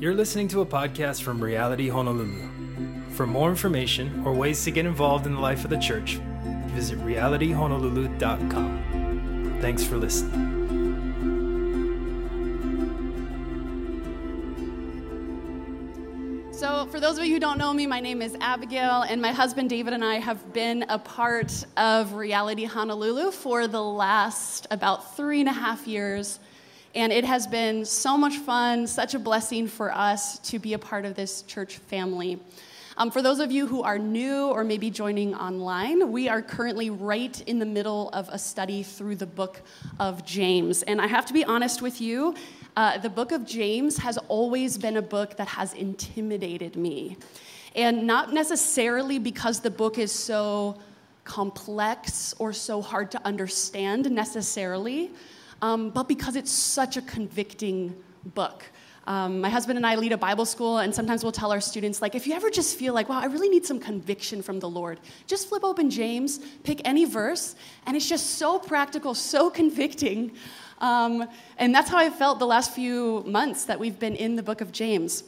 You're listening to a podcast from Reality Honolulu. For more information or ways to get involved in the life of the church, visit realityhonolulu.com. Thanks for listening. So, for those of you who don't know me, my name is Abigail, and my husband David and I have been a part of Reality Honolulu for the last about three and a half years. And it has been so much fun, such a blessing for us to be a part of this church family. Um, for those of you who are new or maybe joining online, we are currently right in the middle of a study through the book of James. And I have to be honest with you, uh, the book of James has always been a book that has intimidated me. And not necessarily because the book is so complex or so hard to understand necessarily, um, but because it's such a convicting book. Um, my husband and I lead a Bible school, and sometimes we'll tell our students, like, if you ever just feel like, wow, I really need some conviction from the Lord, just flip open James, pick any verse, and it's just so practical, so convicting. Um, and that's how I felt the last few months that we've been in the book of James.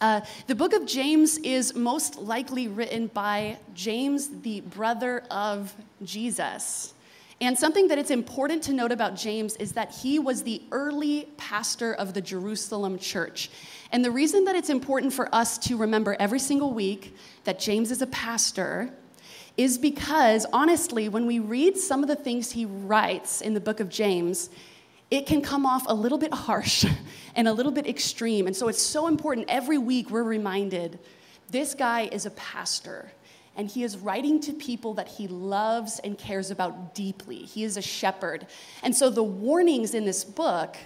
Uh, the book of James is most likely written by James, the brother of Jesus. And something that it's important to note about James is that he was the early pastor of the Jerusalem church. And the reason that it's important for us to remember every single week that James is a pastor is because, honestly, when we read some of the things he writes in the book of James, it can come off a little bit harsh and a little bit extreme. And so it's so important every week we're reminded this guy is a pastor and he is writing to people that he loves and cares about deeply. He is a shepherd. And so the warnings in this book,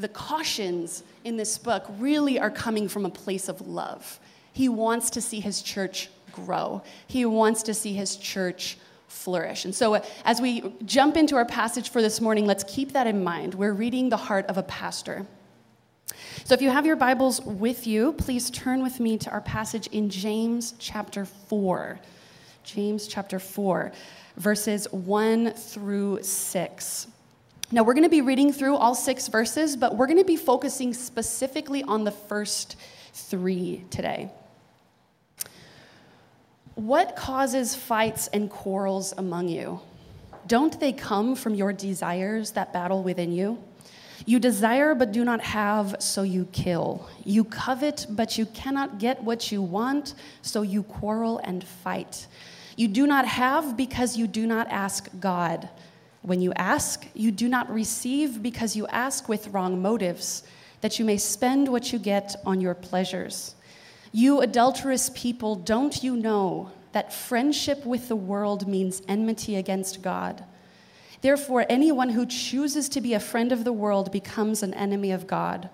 the cautions in this book, really are coming from a place of love. He wants to see his church grow, he wants to see his church flourish. And so, uh, as we jump into our passage for this morning, let's keep that in mind. We're reading the heart of a pastor. So, if you have your Bibles with you, please turn with me to our passage in James chapter 4. James chapter 4, verses 1 through 6. Now, we're going to be reading through all six verses, but we're going to be focusing specifically on the first three today. What causes fights and quarrels among you? Don't they come from your desires that battle within you? You desire but do not have, so you kill. You covet but you cannot get what you want, so you quarrel and fight. You do not have because you do not ask God. When you ask, you do not receive because you ask with wrong motives, that you may spend what you get on your pleasures. You adulterous people, don't you know that friendship with the world means enmity against God? Therefore, anyone who chooses to be a friend of the world becomes an enemy of God.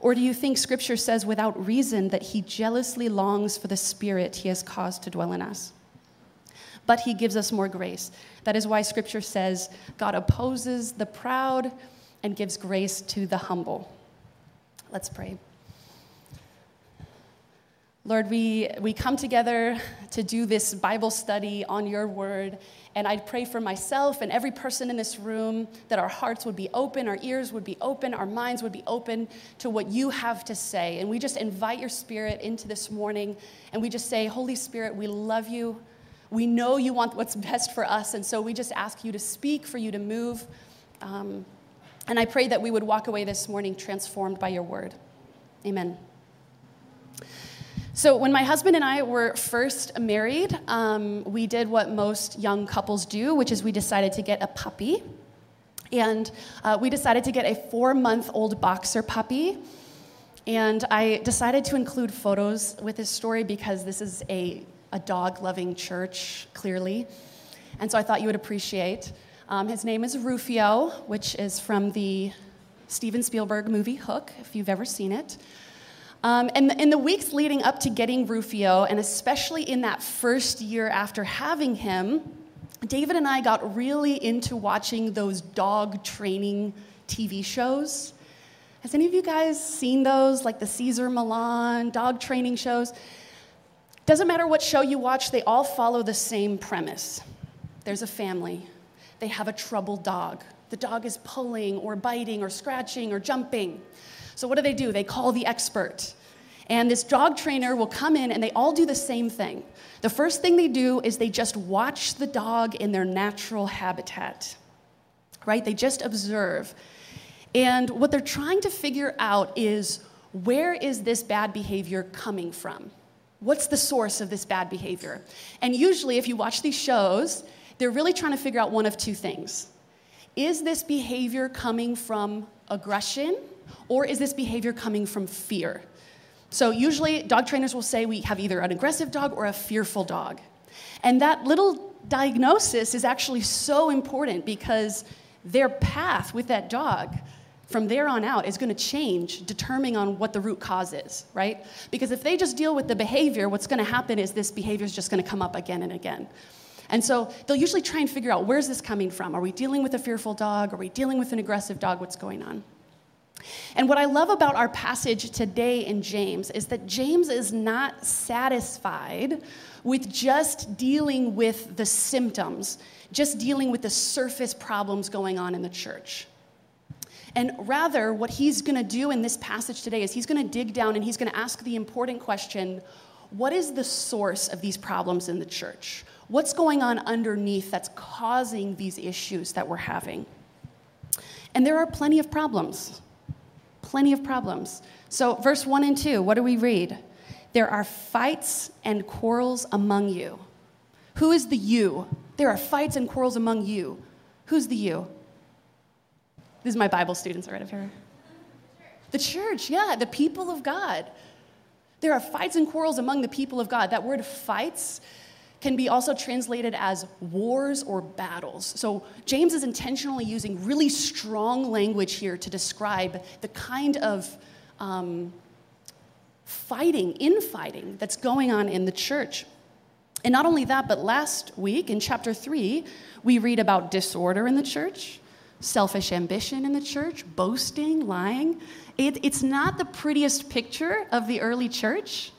Or do you think Scripture says without reason that he jealously longs for the Spirit he has caused to dwell in us? But he gives us more grace. That is why scripture says God opposes the proud and gives grace to the humble. Let's pray. Lord, we, we come together to do this Bible study on your word. And I pray for myself and every person in this room that our hearts would be open, our ears would be open, our minds would be open to what you have to say. And we just invite your spirit into this morning. And we just say, Holy Spirit, we love you. We know you want what's best for us, and so we just ask you to speak, for you to move. Um, and I pray that we would walk away this morning transformed by your word. Amen. So, when my husband and I were first married, um, we did what most young couples do, which is we decided to get a puppy. And uh, we decided to get a four month old boxer puppy. And I decided to include photos with this story because this is a a dog loving church, clearly. And so I thought you would appreciate. Um, his name is Rufio, which is from the Steven Spielberg movie Hook, if you've ever seen it. Um, and in the weeks leading up to getting Rufio, and especially in that first year after having him, David and I got really into watching those dog training TV shows. Has any of you guys seen those, like the Cesar Millan dog training shows? Doesn't matter what show you watch, they all follow the same premise. There's a family, they have a troubled dog. The dog is pulling or biting or scratching or jumping. So, what do they do? They call the expert. And this dog trainer will come in and they all do the same thing. The first thing they do is they just watch the dog in their natural habitat, right? They just observe. And what they're trying to figure out is where is this bad behavior coming from? What's the source of this bad behavior? And usually, if you watch these shows, they're really trying to figure out one of two things. Is this behavior coming from aggression, or is this behavior coming from fear? So, usually, dog trainers will say we have either an aggressive dog or a fearful dog. And that little diagnosis is actually so important because their path with that dog from there on out is going to change determining on what the root cause is, right? Because if they just deal with the behavior, what's going to happen is this behavior is just going to come up again and again. And so they'll usually try and figure out where's this coming from? Are we dealing with a fearful dog? Are we dealing with an aggressive dog? What's going on? And what I love about our passage today in James is that James is not satisfied with just dealing with the symptoms, just dealing with the surface problems going on in the church. And rather, what he's going to do in this passage today is he's going to dig down and he's going to ask the important question what is the source of these problems in the church? What's going on underneath that's causing these issues that we're having? And there are plenty of problems. Plenty of problems. So, verse 1 and 2, what do we read? There are fights and quarrels among you. Who is the you? There are fights and quarrels among you. Who's the you? This are my Bible students right up here. The church, yeah, the people of God. There are fights and quarrels among the people of God. That word fights can be also translated as wars or battles. So James is intentionally using really strong language here to describe the kind of um, fighting, infighting that's going on in the church. And not only that, but last week in chapter 3, we read about disorder in the church selfish ambition in the church, boasting, lying. It, it's not the prettiest picture of the early church,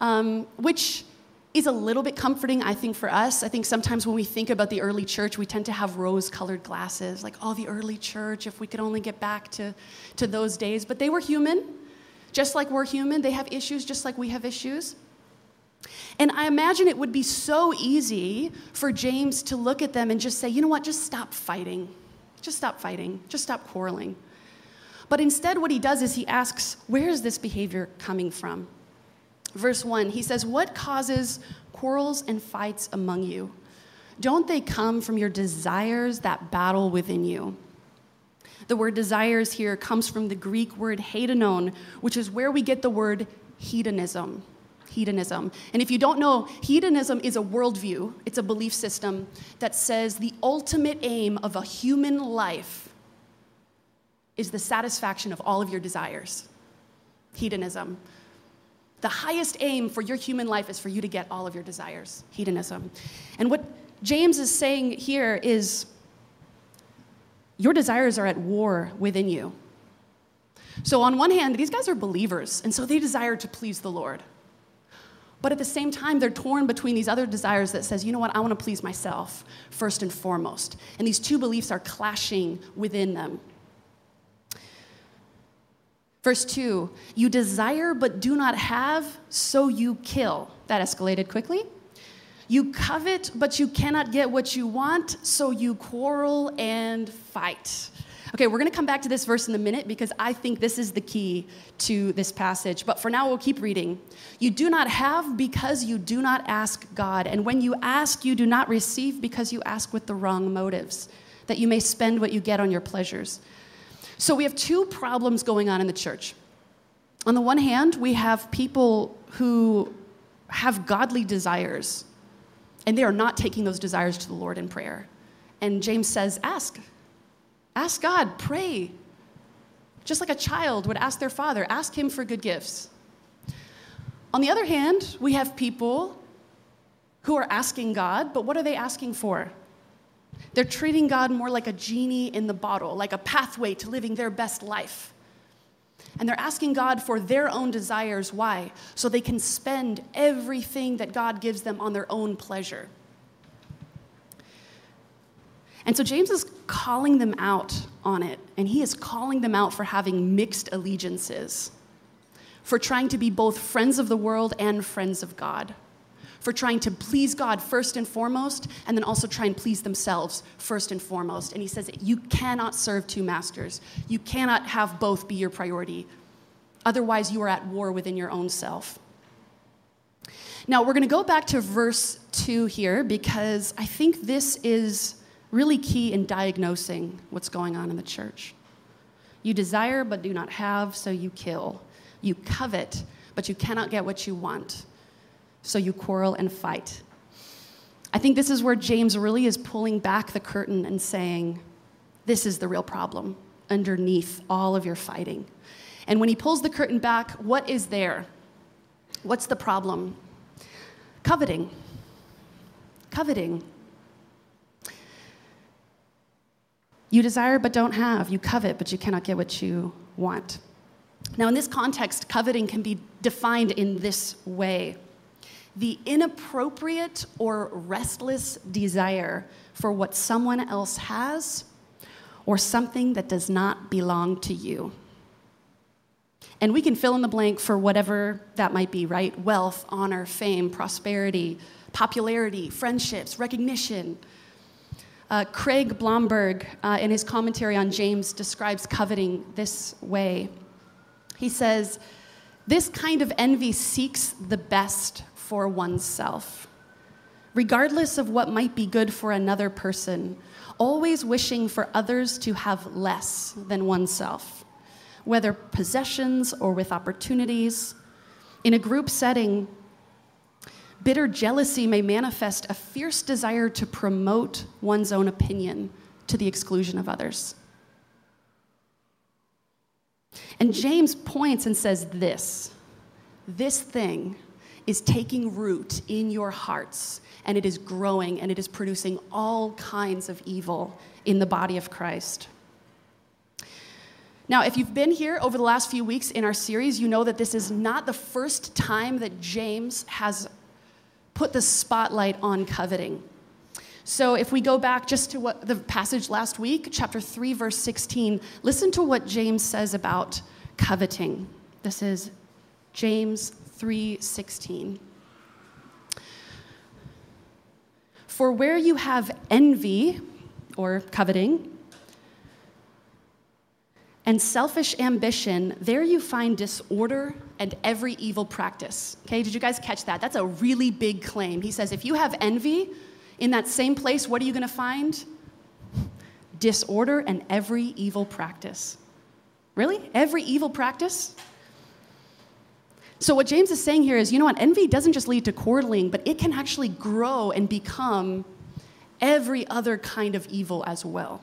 um, which is a little bit comforting, I think, for us. I think sometimes when we think about the early church, we tend to have rose colored glasses, like, oh, the early church, if we could only get back to, to those days. But they were human, just like we're human. They have issues just like we have issues. And I imagine it would be so easy for James to look at them and just say, you know what, just stop fighting. Just stop fighting. Just stop quarreling. But instead, what he does is he asks, Where is this behavior coming from? Verse 1, he says, What causes quarrels and fights among you? Don't they come from your desires that battle within you? The word desires here comes from the Greek word hedonon, which is where we get the word hedonism hedonism. And if you don't know, hedonism is a worldview, it's a belief system that says the ultimate aim of a human life is the satisfaction of all of your desires. Hedonism. The highest aim for your human life is for you to get all of your desires. Hedonism. And what James is saying here is your desires are at war within you. So, on one hand, these guys are believers, and so they desire to please the Lord. But at the same time, they're torn between these other desires that says, you know what, I want to please myself first and foremost. And these two beliefs are clashing within them. Verse 2 You desire but do not have, so you kill. That escalated quickly. You covet but you cannot get what you want, so you quarrel and fight. Okay, we're going to come back to this verse in a minute because I think this is the key to this passage. But for now, we'll keep reading. You do not have because you do not ask God. And when you ask, you do not receive because you ask with the wrong motives, that you may spend what you get on your pleasures. So we have two problems going on in the church. On the one hand, we have people who have godly desires, and they are not taking those desires to the Lord in prayer. And James says, Ask. Ask God, pray. Just like a child would ask their father, ask him for good gifts. On the other hand, we have people who are asking God, but what are they asking for? They're treating God more like a genie in the bottle, like a pathway to living their best life. And they're asking God for their own desires. Why? So they can spend everything that God gives them on their own pleasure. And so James is calling them out on it. And he is calling them out for having mixed allegiances, for trying to be both friends of the world and friends of God, for trying to please God first and foremost, and then also try and please themselves first and foremost. And he says, You cannot serve two masters. You cannot have both be your priority. Otherwise, you are at war within your own self. Now, we're going to go back to verse 2 here because I think this is really key in diagnosing what's going on in the church. You desire but do not have, so you kill. You covet, but you cannot get what you want, so you quarrel and fight. I think this is where James really is pulling back the curtain and saying, This is the real problem underneath all of your fighting. And when he pulls the curtain back, what is there? What's the problem? Coveting. Coveting. You desire but don't have. You covet but you cannot get what you want. Now, in this context, coveting can be defined in this way the inappropriate or restless desire for what someone else has or something that does not belong to you. And we can fill in the blank for whatever that might be, right? Wealth, honor, fame, prosperity, popularity, friendships, recognition, uh, Craig Blomberg, uh, in his commentary on James, describes coveting this way. He says, This kind of envy seeks the best for oneself, regardless of what might be good for another person, always wishing for others to have less than oneself, whether possessions or with opportunities. In a group setting, Bitter jealousy may manifest a fierce desire to promote one's own opinion to the exclusion of others. And James points and says this this thing is taking root in your hearts, and it is growing, and it is producing all kinds of evil in the body of Christ. Now, if you've been here over the last few weeks in our series, you know that this is not the first time that James has put the spotlight on coveting. So if we go back just to what the passage last week, chapter 3 verse 16, listen to what James says about coveting. This is James 3:16. For where you have envy or coveting and selfish ambition, there you find disorder and every evil practice. Okay, did you guys catch that? That's a really big claim. He says if you have envy in that same place, what are you going to find? Disorder and every evil practice. Really? Every evil practice? So, what James is saying here is you know what? Envy doesn't just lead to quarreling, but it can actually grow and become every other kind of evil as well.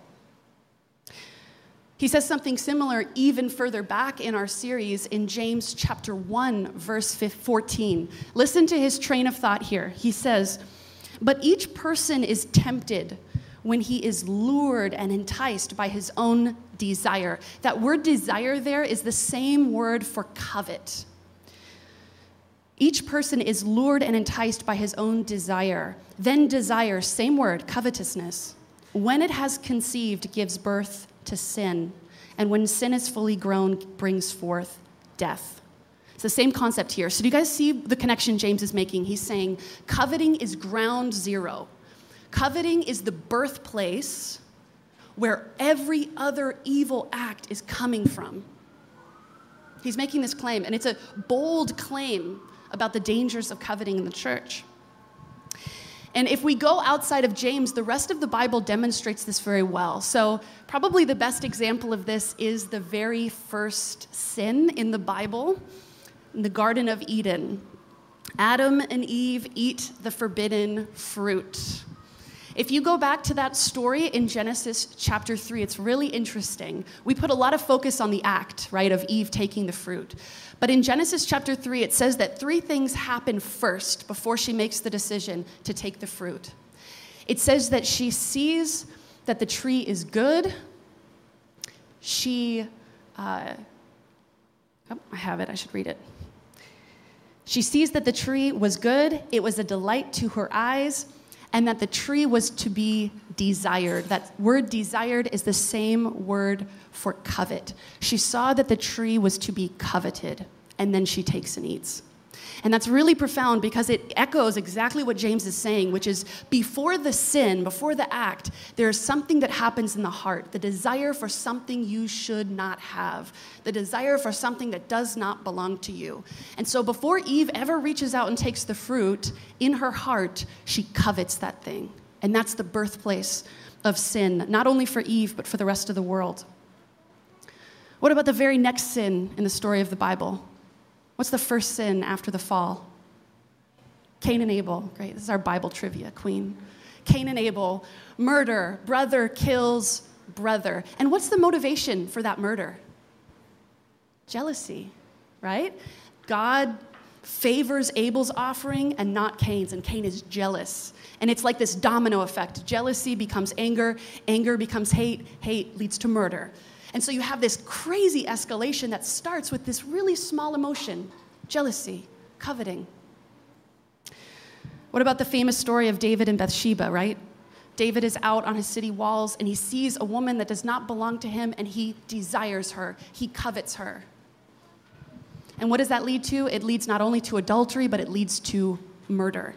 He says something similar even further back in our series in James chapter 1 verse 14. Listen to his train of thought here. He says, "But each person is tempted when he is lured and enticed by his own desire." That word desire there is the same word for covet. Each person is lured and enticed by his own desire. Then desire, same word, covetousness, when it has conceived, gives birth to sin. And when sin is fully grown, brings forth death. It's the same concept here. So, do you guys see the connection James is making? He's saying coveting is ground zero. Coveting is the birthplace where every other evil act is coming from. He's making this claim, and it's a bold claim about the dangers of coveting in the church. And if we go outside of James, the rest of the Bible demonstrates this very well. So, probably the best example of this is the very first sin in the Bible, in the Garden of Eden. Adam and Eve eat the forbidden fruit. If you go back to that story in Genesis chapter 3, it's really interesting. We put a lot of focus on the act, right, of Eve taking the fruit. But in Genesis chapter 3, it says that three things happen first before she makes the decision to take the fruit. It says that she sees that the tree is good. She, uh, oh, I have it, I should read it. She sees that the tree was good, it was a delight to her eyes, and that the tree was to be desired. That word desired is the same word for covet. She saw that the tree was to be coveted, and then she takes and eats. And that's really profound because it echoes exactly what James is saying, which is before the sin, before the act, there's something that happens in the heart the desire for something you should not have, the desire for something that does not belong to you. And so before Eve ever reaches out and takes the fruit, in her heart, she covets that thing. And that's the birthplace of sin, not only for Eve, but for the rest of the world. What about the very next sin in the story of the Bible? What's the first sin after the fall? Cain and Abel. Great, this is our Bible trivia queen. Cain and Abel, murder, brother kills brother. And what's the motivation for that murder? Jealousy, right? God favors Abel's offering and not Cain's, and Cain is jealous. And it's like this domino effect. Jealousy becomes anger, anger becomes hate, hate leads to murder. And so you have this crazy escalation that starts with this really small emotion jealousy, coveting. What about the famous story of David and Bathsheba, right? David is out on his city walls and he sees a woman that does not belong to him and he desires her, he covets her. And what does that lead to? It leads not only to adultery, but it leads to murder.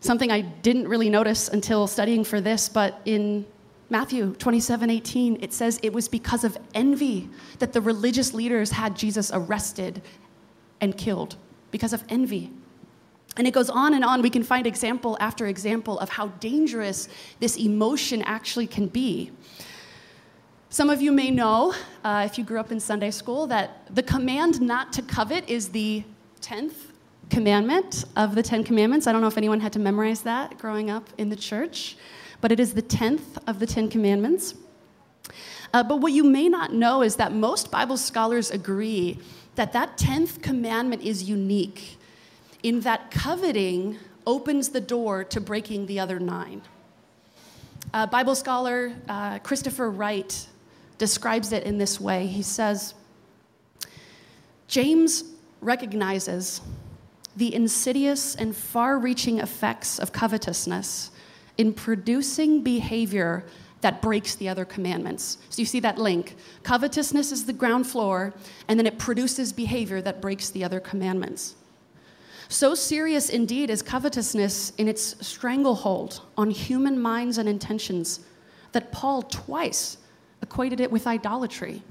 Something I didn't really notice until studying for this, but in Matthew 27 18, it says it was because of envy that the religious leaders had Jesus arrested and killed, because of envy. And it goes on and on. We can find example after example of how dangerous this emotion actually can be. Some of you may know, uh, if you grew up in Sunday school, that the command not to covet is the 10th commandment of the Ten Commandments. I don't know if anyone had to memorize that growing up in the church but it is the 10th of the Ten Commandments. Uh, but what you may not know is that most Bible scholars agree that that 10th commandment is unique in that coveting opens the door to breaking the other nine. Uh, Bible scholar uh, Christopher Wright describes it in this way. He says, James recognizes the insidious and far reaching effects of covetousness in producing behavior that breaks the other commandments. So you see that link. Covetousness is the ground floor, and then it produces behavior that breaks the other commandments. So serious indeed is covetousness in its stranglehold on human minds and intentions that Paul twice equated it with idolatry.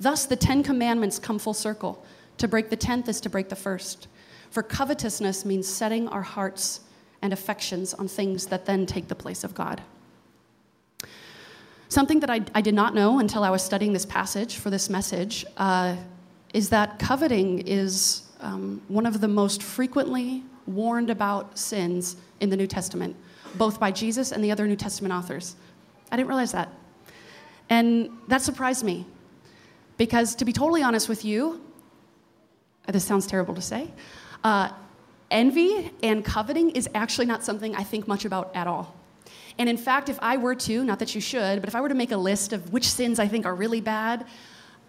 Thus, the Ten Commandments come full circle. To break the tenth is to break the first. For covetousness means setting our hearts and affections on things that then take the place of God. Something that I, I did not know until I was studying this passage for this message uh, is that coveting is um, one of the most frequently warned about sins in the New Testament, both by Jesus and the other New Testament authors. I didn't realize that. And that surprised me because, to be totally honest with you, this sounds terrible to say, uh, envy and coveting is actually not something I think much about at all. And in fact, if I were to, not that you should, but if I were to make a list of which sins I think are really bad,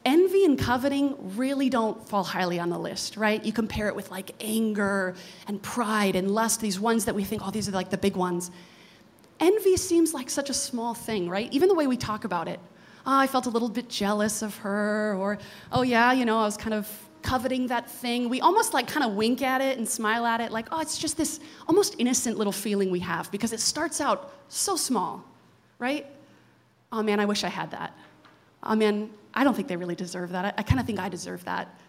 envy and coveting really don't fall highly on the list, right? You compare it with like anger and pride and lust, these ones that we think, oh, these are like the big ones. Envy seems like such a small thing, right? Even the way we talk about it. Oh, I felt a little bit jealous of her, or oh, yeah, you know, I was kind of coveting that thing. We almost like kind of wink at it and smile at it, like, oh, it's just this almost innocent little feeling we have because it starts out so small, right? Oh man, I wish I had that. Oh man, I don't think they really deserve that. I, I kind of think I deserve that.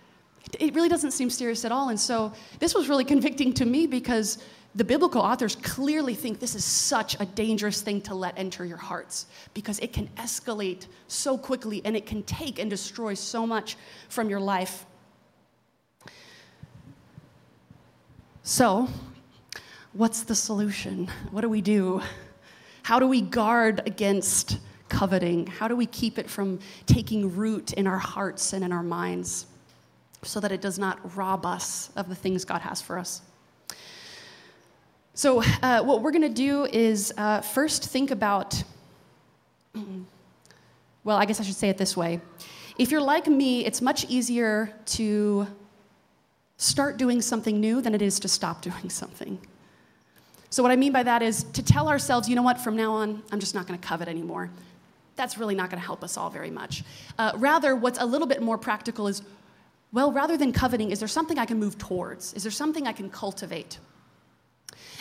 It, it really doesn't seem serious at all. And so this was really convicting to me because the biblical authors clearly think this is such a dangerous thing to let enter your hearts because it can escalate so quickly and it can take and destroy so much from your life. So, what's the solution? What do we do? How do we guard against coveting? How do we keep it from taking root in our hearts and in our minds so that it does not rob us of the things God has for us? So, uh, what we're going to do is uh, first think about, well, I guess I should say it this way. If you're like me, it's much easier to start doing something new than it is to stop doing something. So, what I mean by that is to tell ourselves, you know what, from now on, I'm just not going to covet anymore. That's really not going to help us all very much. Uh, rather, what's a little bit more practical is, well, rather than coveting, is there something I can move towards? Is there something I can cultivate?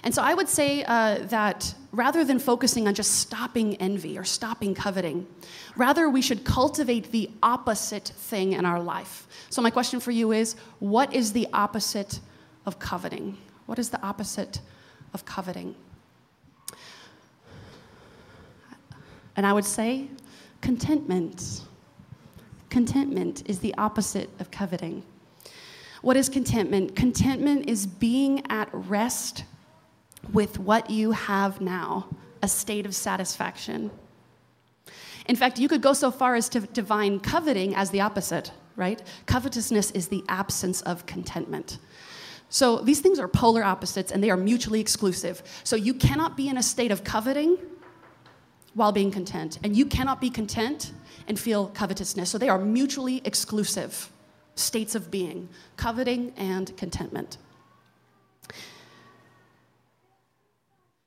And so I would say uh, that rather than focusing on just stopping envy or stopping coveting, rather we should cultivate the opposite thing in our life. So my question for you is what is the opposite of coveting? What is the opposite of coveting? And I would say contentment. Contentment is the opposite of coveting. What is contentment? Contentment is being at rest with what you have now, a state of satisfaction. In fact, you could go so far as to define coveting as the opposite, right? Covetousness is the absence of contentment. So these things are polar opposites and they are mutually exclusive. So you cannot be in a state of coveting while being content, and you cannot be content and feel covetousness. So they are mutually exclusive states of being coveting and contentment.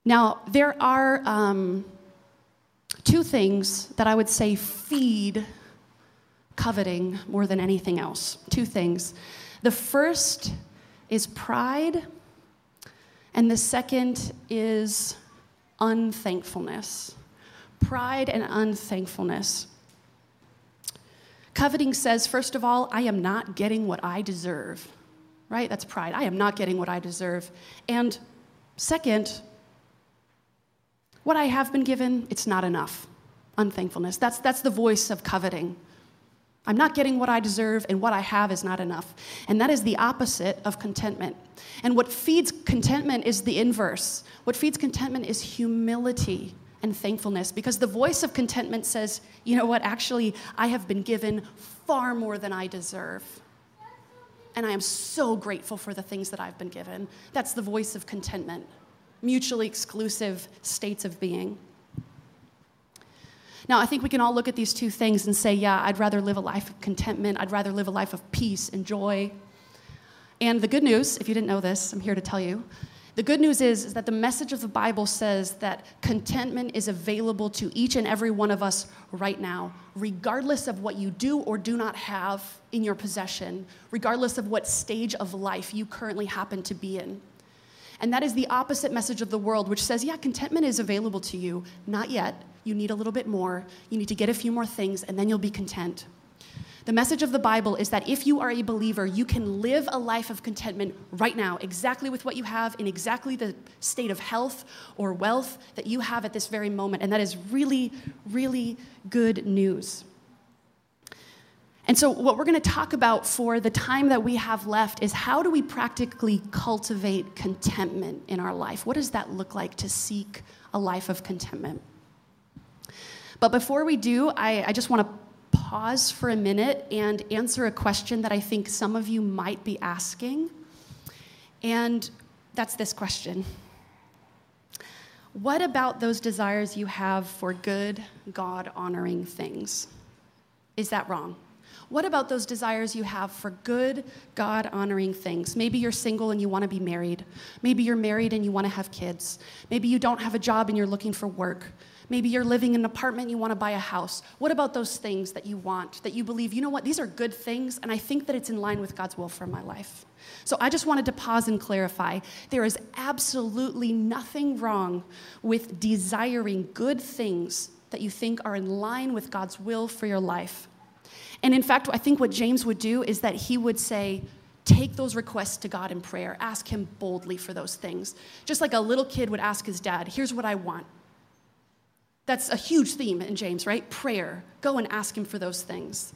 Now, there are um, two things that I would say feed coveting more than anything else. Two things. The first is pride, and the second is unthankfulness. Pride and unthankfulness. Coveting says, first of all, I am not getting what I deserve, right? That's pride. I am not getting what I deserve. And second, what I have been given, it's not enough. Unthankfulness. That's, that's the voice of coveting. I'm not getting what I deserve, and what I have is not enough. And that is the opposite of contentment. And what feeds contentment is the inverse. What feeds contentment is humility and thankfulness, because the voice of contentment says, you know what, actually, I have been given far more than I deserve. And I am so grateful for the things that I've been given. That's the voice of contentment mutually exclusive states of being. Now, I think we can all look at these two things and say, yeah, I'd rather live a life of contentment. I'd rather live a life of peace and joy. And the good news, if you didn't know this, I'm here to tell you. The good news is, is that the message of the Bible says that contentment is available to each and every one of us right now, regardless of what you do or do not have in your possession, regardless of what stage of life you currently happen to be in. And that is the opposite message of the world, which says, yeah, contentment is available to you. Not yet. You need a little bit more. You need to get a few more things, and then you'll be content. The message of the Bible is that if you are a believer, you can live a life of contentment right now, exactly with what you have, in exactly the state of health or wealth that you have at this very moment. And that is really, really good news. And so, what we're going to talk about for the time that we have left is how do we practically cultivate contentment in our life? What does that look like to seek a life of contentment? But before we do, I, I just want to pause for a minute and answer a question that I think some of you might be asking. And that's this question What about those desires you have for good, God honoring things? Is that wrong? What about those desires you have for good, God honoring things? Maybe you're single and you want to be married. Maybe you're married and you want to have kids. Maybe you don't have a job and you're looking for work. Maybe you're living in an apartment and you want to buy a house. What about those things that you want, that you believe, you know what, these are good things, and I think that it's in line with God's will for my life? So I just wanted to pause and clarify. There is absolutely nothing wrong with desiring good things that you think are in line with God's will for your life. And in fact, I think what James would do is that he would say, Take those requests to God in prayer. Ask Him boldly for those things. Just like a little kid would ask his dad, Here's what I want. That's a huge theme in James, right? Prayer. Go and ask Him for those things.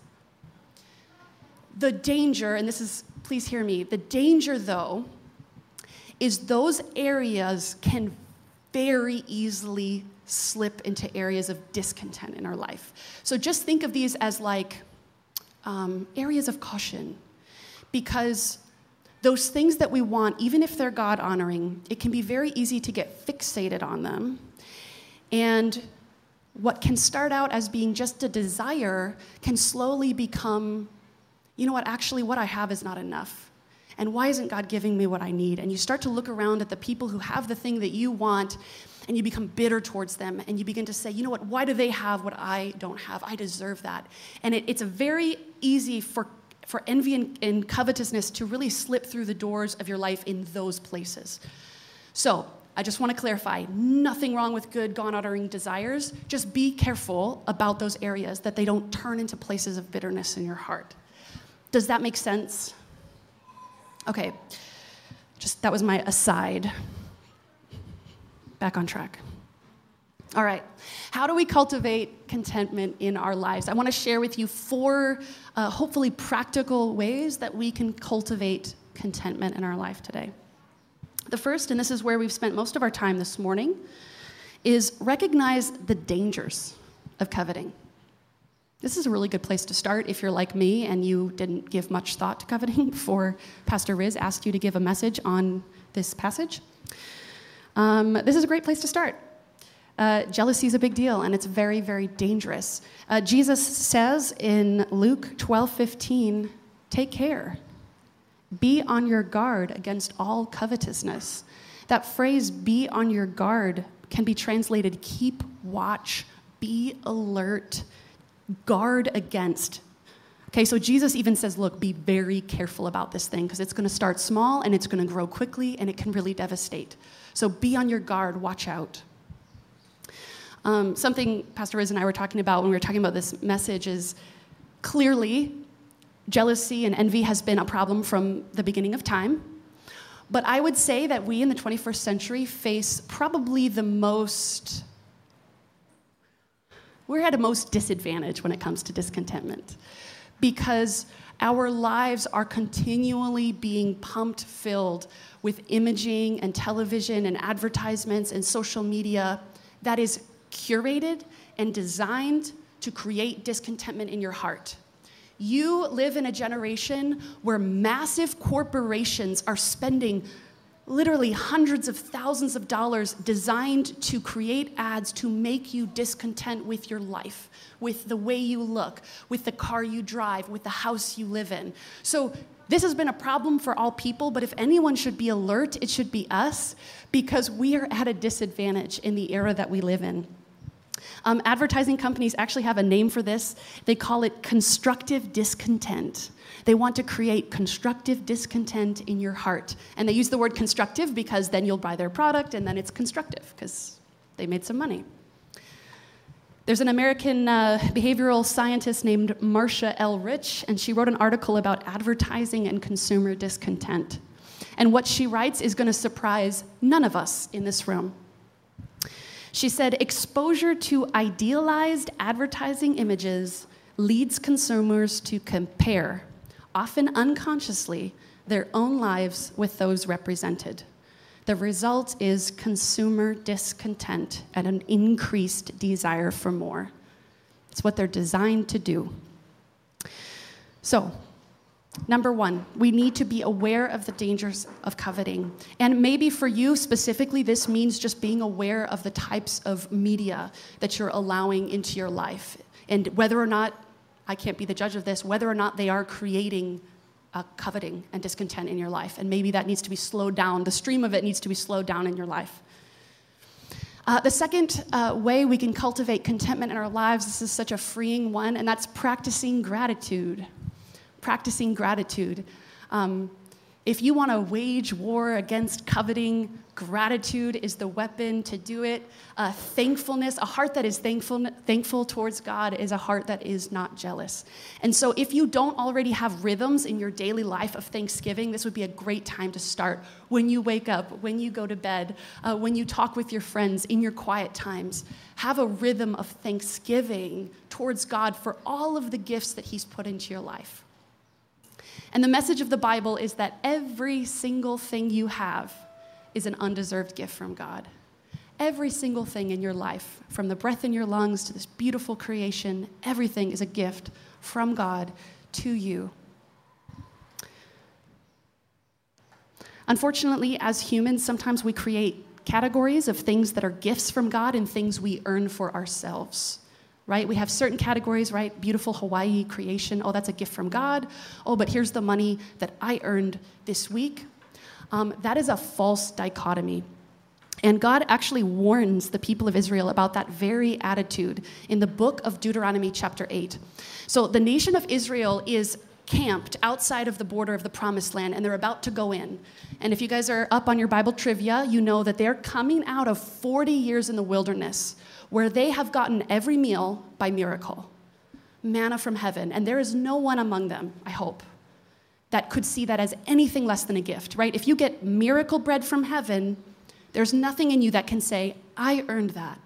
The danger, and this is, please hear me, the danger though, is those areas can very easily slip into areas of discontent in our life. So just think of these as like um, areas of caution because those things that we want, even if they're God honoring, it can be very easy to get fixated on them. And what can start out as being just a desire can slowly become, you know what, actually, what I have is not enough. And why isn't God giving me what I need? And you start to look around at the people who have the thing that you want and you become bitter towards them and you begin to say, you know what, why do they have what I don't have? I deserve that. And it, it's a very easy for, for envy and, and covetousness to really slip through the doors of your life in those places. So, I just want to clarify nothing wrong with good, God honoring desires. Just be careful about those areas that they don't turn into places of bitterness in your heart. Does that make sense? Okay, just that was my aside. Back on track. All right, how do we cultivate contentment in our lives? I want to share with you four, uh, hopefully, practical ways that we can cultivate contentment in our life today. The first, and this is where we've spent most of our time this morning, is recognize the dangers of coveting. This is a really good place to start if you're like me and you didn't give much thought to coveting before Pastor Riz asked you to give a message on this passage. Um, this is a great place to start. Uh, jealousy is a big deal and it's very, very dangerous. Uh, Jesus says in Luke 12 15, take care be on your guard against all covetousness. That phrase, be on your guard, can be translated keep watch, be alert, guard against. Okay, so Jesus even says, look, be very careful about this thing because it's going to start small and it's going to grow quickly and it can really devastate. So be on your guard, watch out. Um, something Pastor Riz and I were talking about when we were talking about this message is clearly Jealousy and envy has been a problem from the beginning of time. But I would say that we in the 21st century face probably the most, we're at a most disadvantage when it comes to discontentment because our lives are continually being pumped filled with imaging and television and advertisements and social media that is curated and designed to create discontentment in your heart. You live in a generation where massive corporations are spending literally hundreds of thousands of dollars designed to create ads to make you discontent with your life, with the way you look, with the car you drive, with the house you live in. So, this has been a problem for all people, but if anyone should be alert, it should be us because we are at a disadvantage in the era that we live in. Um, advertising companies actually have a name for this. They call it constructive discontent. They want to create constructive discontent in your heart. And they use the word constructive because then you'll buy their product and then it's constructive because they made some money. There's an American uh, behavioral scientist named Marsha L. Richins, and she wrote an article about advertising and consumer discontent. And what she writes is going to surprise none of us in this room. She said, exposure to idealized advertising images leads consumers to compare, often unconsciously, their own lives with those represented. The result is consumer discontent and an increased desire for more. It's what they're designed to do. So, Number one, we need to be aware of the dangers of coveting. And maybe for you specifically, this means just being aware of the types of media that you're allowing into your life. And whether or not, I can't be the judge of this, whether or not they are creating uh, coveting and discontent in your life. And maybe that needs to be slowed down. The stream of it needs to be slowed down in your life. Uh, the second uh, way we can cultivate contentment in our lives, this is such a freeing one, and that's practicing gratitude practicing gratitude. Um, if you want to wage war against coveting, gratitude is the weapon to do it. Uh, thankfulness, a heart that is thankful, thankful towards God, is a heart that is not jealous. And so, if you don't already have rhythms in your daily life of thanksgiving, this would be a great time to start. When you wake up, when you go to bed, uh, when you talk with your friends in your quiet times, have a rhythm of thanksgiving towards God for all of the gifts that He's put into your life. And the message of the Bible is that every single thing you have is an undeserved gift from God. Every single thing in your life, from the breath in your lungs to this beautiful creation, everything is a gift from God to you. Unfortunately, as humans, sometimes we create categories of things that are gifts from God and things we earn for ourselves. Right? We have certain categories, right? Beautiful Hawaii creation. Oh, that's a gift from God. Oh, but here's the money that I earned this week. Um, that is a false dichotomy. And God actually warns the people of Israel about that very attitude in the book of Deuteronomy, chapter 8. So the nation of Israel is camped outside of the border of the promised land and they're about to go in. And if you guys are up on your Bible trivia, you know that they're coming out of 40 years in the wilderness where they have gotten every meal by miracle manna from heaven. And there is no one among them, I hope, that could see that as anything less than a gift, right? If you get miracle bread from heaven, there's nothing in you that can say, I earned that.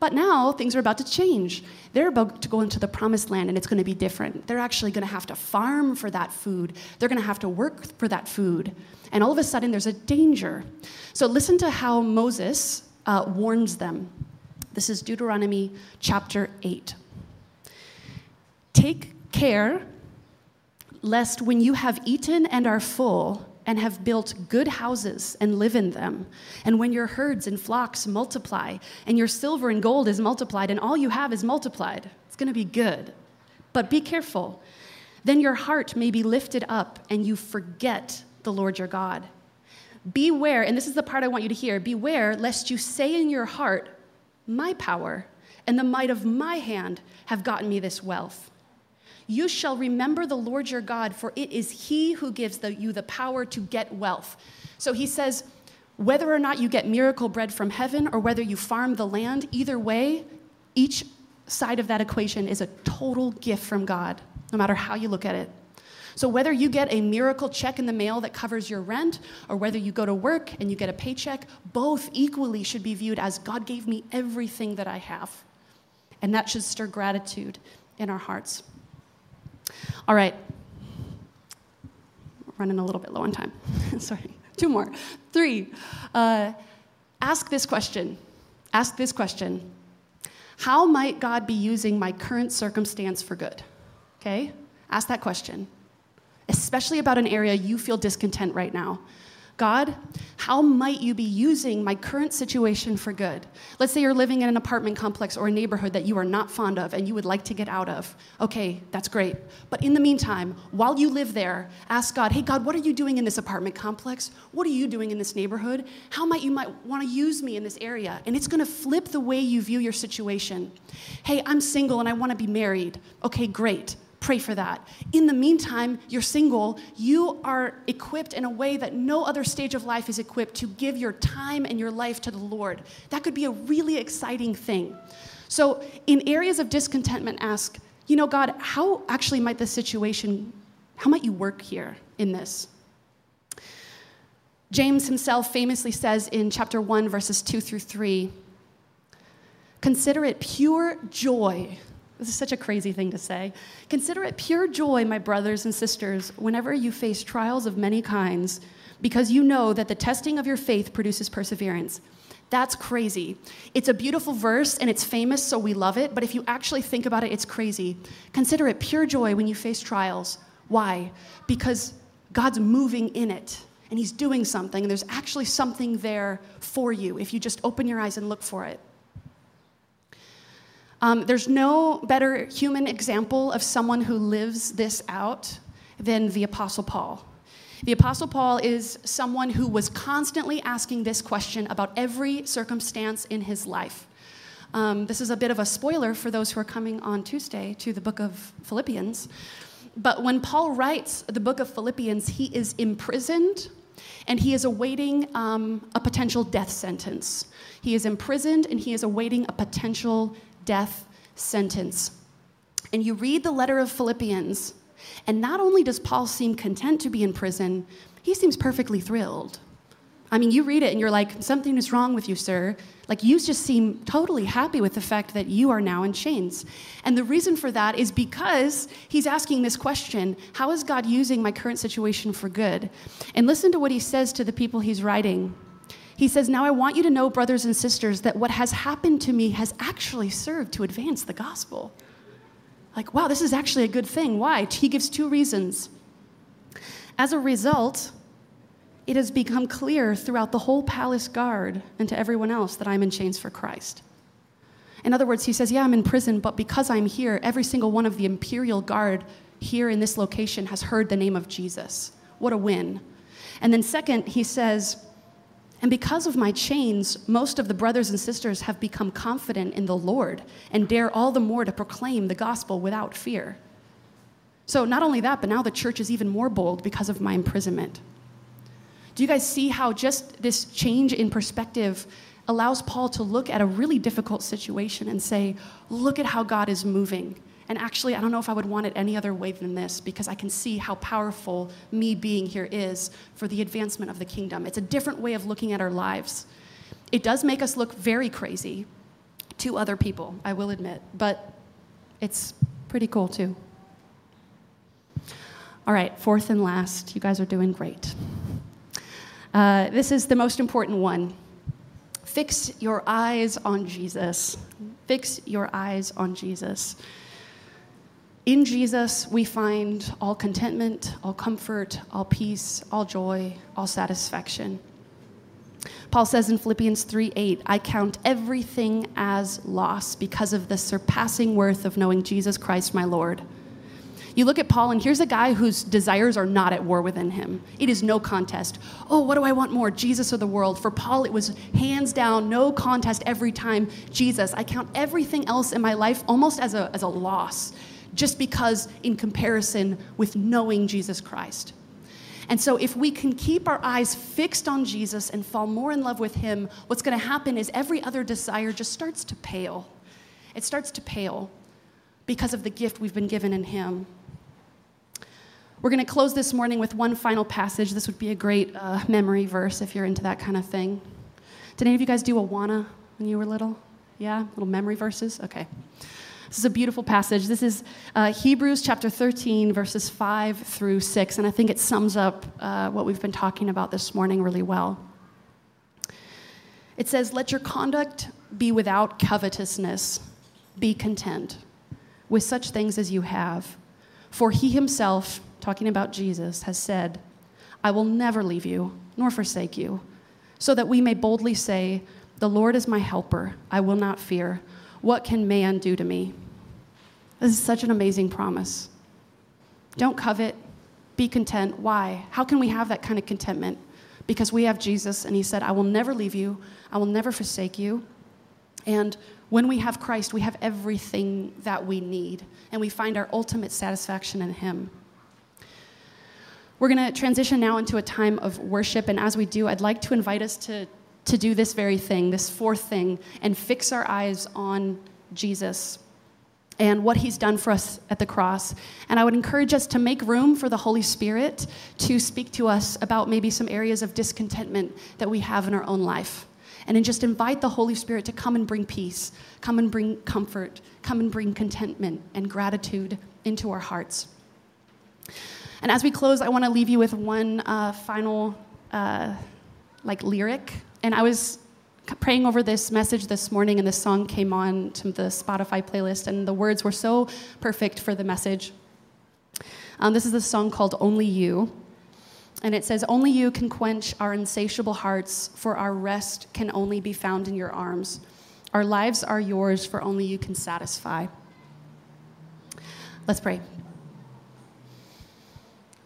But now things are about to change. They're about to go into the promised land and it's going to be different. They're actually going to have to farm for that food, they're going to have to work for that food. And all of a sudden, there's a danger. So listen to how Moses uh, warns them. This is Deuteronomy chapter 8. Take care lest when you have eaten and are full, and have built good houses and live in them. And when your herds and flocks multiply, and your silver and gold is multiplied, and all you have is multiplied, it's to be good. But be careful. Then your heart may be lifted up, and you forget the Lord your God. Beware, and this is the part I want you to hear beware lest you say in your heart, My power and the might of my hand have gotten me this wealth. You shall remember the Lord your God, for it is he who gives the, you the power to get wealth. So he says, whether or not you get miracle bread from heaven or whether you farm the land, either way, each side of that equation is a total gift from God, no matter how you look at it. So, whether you get a miracle check in the mail that covers your rent, or whether you go to work and you get a paycheck, both equally should be viewed as God gave me everything that I have. And that should stir gratitude in our hearts. All right. Running a little bit low on time. Sorry. Two more. Three. Uh, ask this question. Ask this question. How might God be using my current circumstance for good? Okay? Ask that question, especially about an area you feel discontent right now. God, how might you be using my current situation for good? Let's say you're living in an apartment complex or a neighborhood that you are not fond of and you would like to get out of. Okay, that's great. But in the meantime, while you live there, ask God, hey, God, what are you doing in this apartment complex? What are you doing in this neighborhood? How might you might want to use me in this area? And it's going to flip the way you view your situation. Hey, I'm single and I want to be married. Okay, great pray for that. In the meantime, you're single, you are equipped in a way that no other stage of life is equipped to give your time and your life to the Lord. That could be a really exciting thing. So, in areas of discontentment, ask, you know, God, how actually might this situation, how might you work here in this? James himself famously says in chapter 1, verses 2 through 3 Consider it pure joy this is such a crazy thing to say. Consider it pure joy, my brothers and sisters, whenever you face trials of many kinds, because you know that the testing of your faith produces perseverance. That's crazy. It's a beautiful verse and it's famous, so we love it, but if you actually think about it, it's crazy. Consider it pure joy when you face trials. Why? Because God's moving in it and He's doing something, and there's actually something there for you if you just open your eyes and look for it. Um, there's no better human example of someone who lives this out than the Apostle Paul. The Apostle Paul is someone who was constantly asking this question about every circumstance in his life. Um, this is a bit of a spoiler for those who are coming on Tuesday to the book of Philippians. But when Paul writes the book of Philippians, he is imprisoned and he is awaiting um, a potential death sentence. He is imprisoned and he is awaiting a potential death sentence. And you read the letter of Philippians, and not only does Paul seem content to be in prison, he seems perfectly thrilled. I mean, you read it and you're like, something is wrong with you, sir. Like, you just seem totally happy with the fact that you are now in chains. And the reason for that is because he's asking this question How is God using my current situation for good? And listen to what he says to the people he's writing. He says, Now I want you to know, brothers and sisters, that what has happened to me has actually served to advance the gospel. Like, wow, this is actually a good thing. Why? He gives two reasons. As a result, it has become clear throughout the whole palace guard and to everyone else that I'm in chains for Christ. In other words, he says, Yeah, I'm in prison, but because I'm here, every single one of the Imperial Guard here in this location has heard the name of Jesus. What a win. And then, second, he says, and because of my chains, most of the brothers and sisters have become confident in the Lord and dare all the more to proclaim the gospel without fear. So, not only that, but now the church is even more bold because of my imprisonment. Do you guys see how just this change in perspective allows Paul to look at a really difficult situation and say, Look at how God is moving. And actually, I don't know if I would want it any other way than this because I can see how powerful me being here is for the advancement of the kingdom. It's a different way of looking at our lives. It does make us look very crazy to other people, I will admit, but it's pretty cool too. All right, fourth and last, you guys are doing great. Uh, this is the most important one. Fix your eyes on Jesus. Fix your eyes on Jesus. In Jesus, we find all contentment, all comfort, all peace, all joy, all satisfaction. Paul says in Philippians 3 8, I count everything as loss because of the surpassing worth of knowing Jesus Christ, my Lord. You look at Paul, and here's a guy whose desires are not at war within him. It is no contest. Oh, what do I want more, Jesus or the world? For Paul, it was hands down, no contest every time, Jesus. I count everything else in my life almost as a, as a loss just because in comparison with knowing Jesus Christ. And so, if we can keep our eyes fixed on Jesus and fall more in love with Him, what's going to happen is every other desire just starts to pale. It starts to pale because of the gift we've been given in Him. We're going to close this morning with one final passage. This would be a great uh, memory verse if you're into that kind of thing. Did any of you guys do Awana when you were little? Yeah? Little memory verses? Okay. This is a beautiful passage. This is uh, Hebrews chapter 13, verses 5 through 6, and I think it sums up uh, what we've been talking about this morning really well. It says, Let your conduct be without covetousness, be content with such things as you have. For he himself, talking about Jesus, has said, I will never leave you nor forsake you, so that we may boldly say, The Lord is my helper, I will not fear. What can man do to me? This is such an amazing promise. Don't covet, be content. Why? How can we have that kind of contentment? Because we have Jesus, and He said, I will never leave you, I will never forsake you. And when we have Christ, we have everything that we need, and we find our ultimate satisfaction in Him. We're going to transition now into a time of worship, and as we do, I'd like to invite us to to do this very thing, this fourth thing, and fix our eyes on Jesus and what he's done for us at the cross. And I would encourage us to make room for the Holy Spirit to speak to us about maybe some areas of discontentment that we have in our own life. And then just invite the Holy Spirit to come and bring peace, come and bring comfort, come and bring contentment and gratitude into our hearts. And as we close, I want to leave you with one uh, final, uh, like, lyric and I was praying over this message this morning, and this song came on to the Spotify playlist, and the words were so perfect for the message. Um, this is a song called Only You. And it says, Only you can quench our insatiable hearts, for our rest can only be found in your arms. Our lives are yours, for only you can satisfy. Let's pray.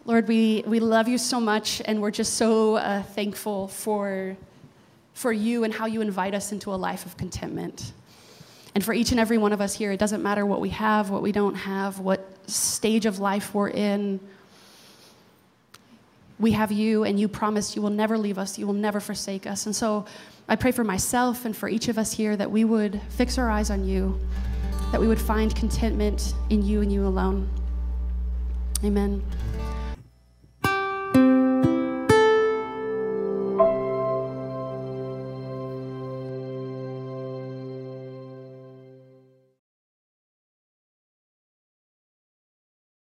Lord, we, we love you so much, and we're just so uh, thankful for for you and how you invite us into a life of contentment. And for each and every one of us here, it doesn't matter what we have, what we don't have, what stage of life we're in. We have you, and you promise you will never leave us, you will never forsake us. And so I pray for myself and for each of us here that we would fix our eyes on you, that we would find contentment in you and you alone. Amen.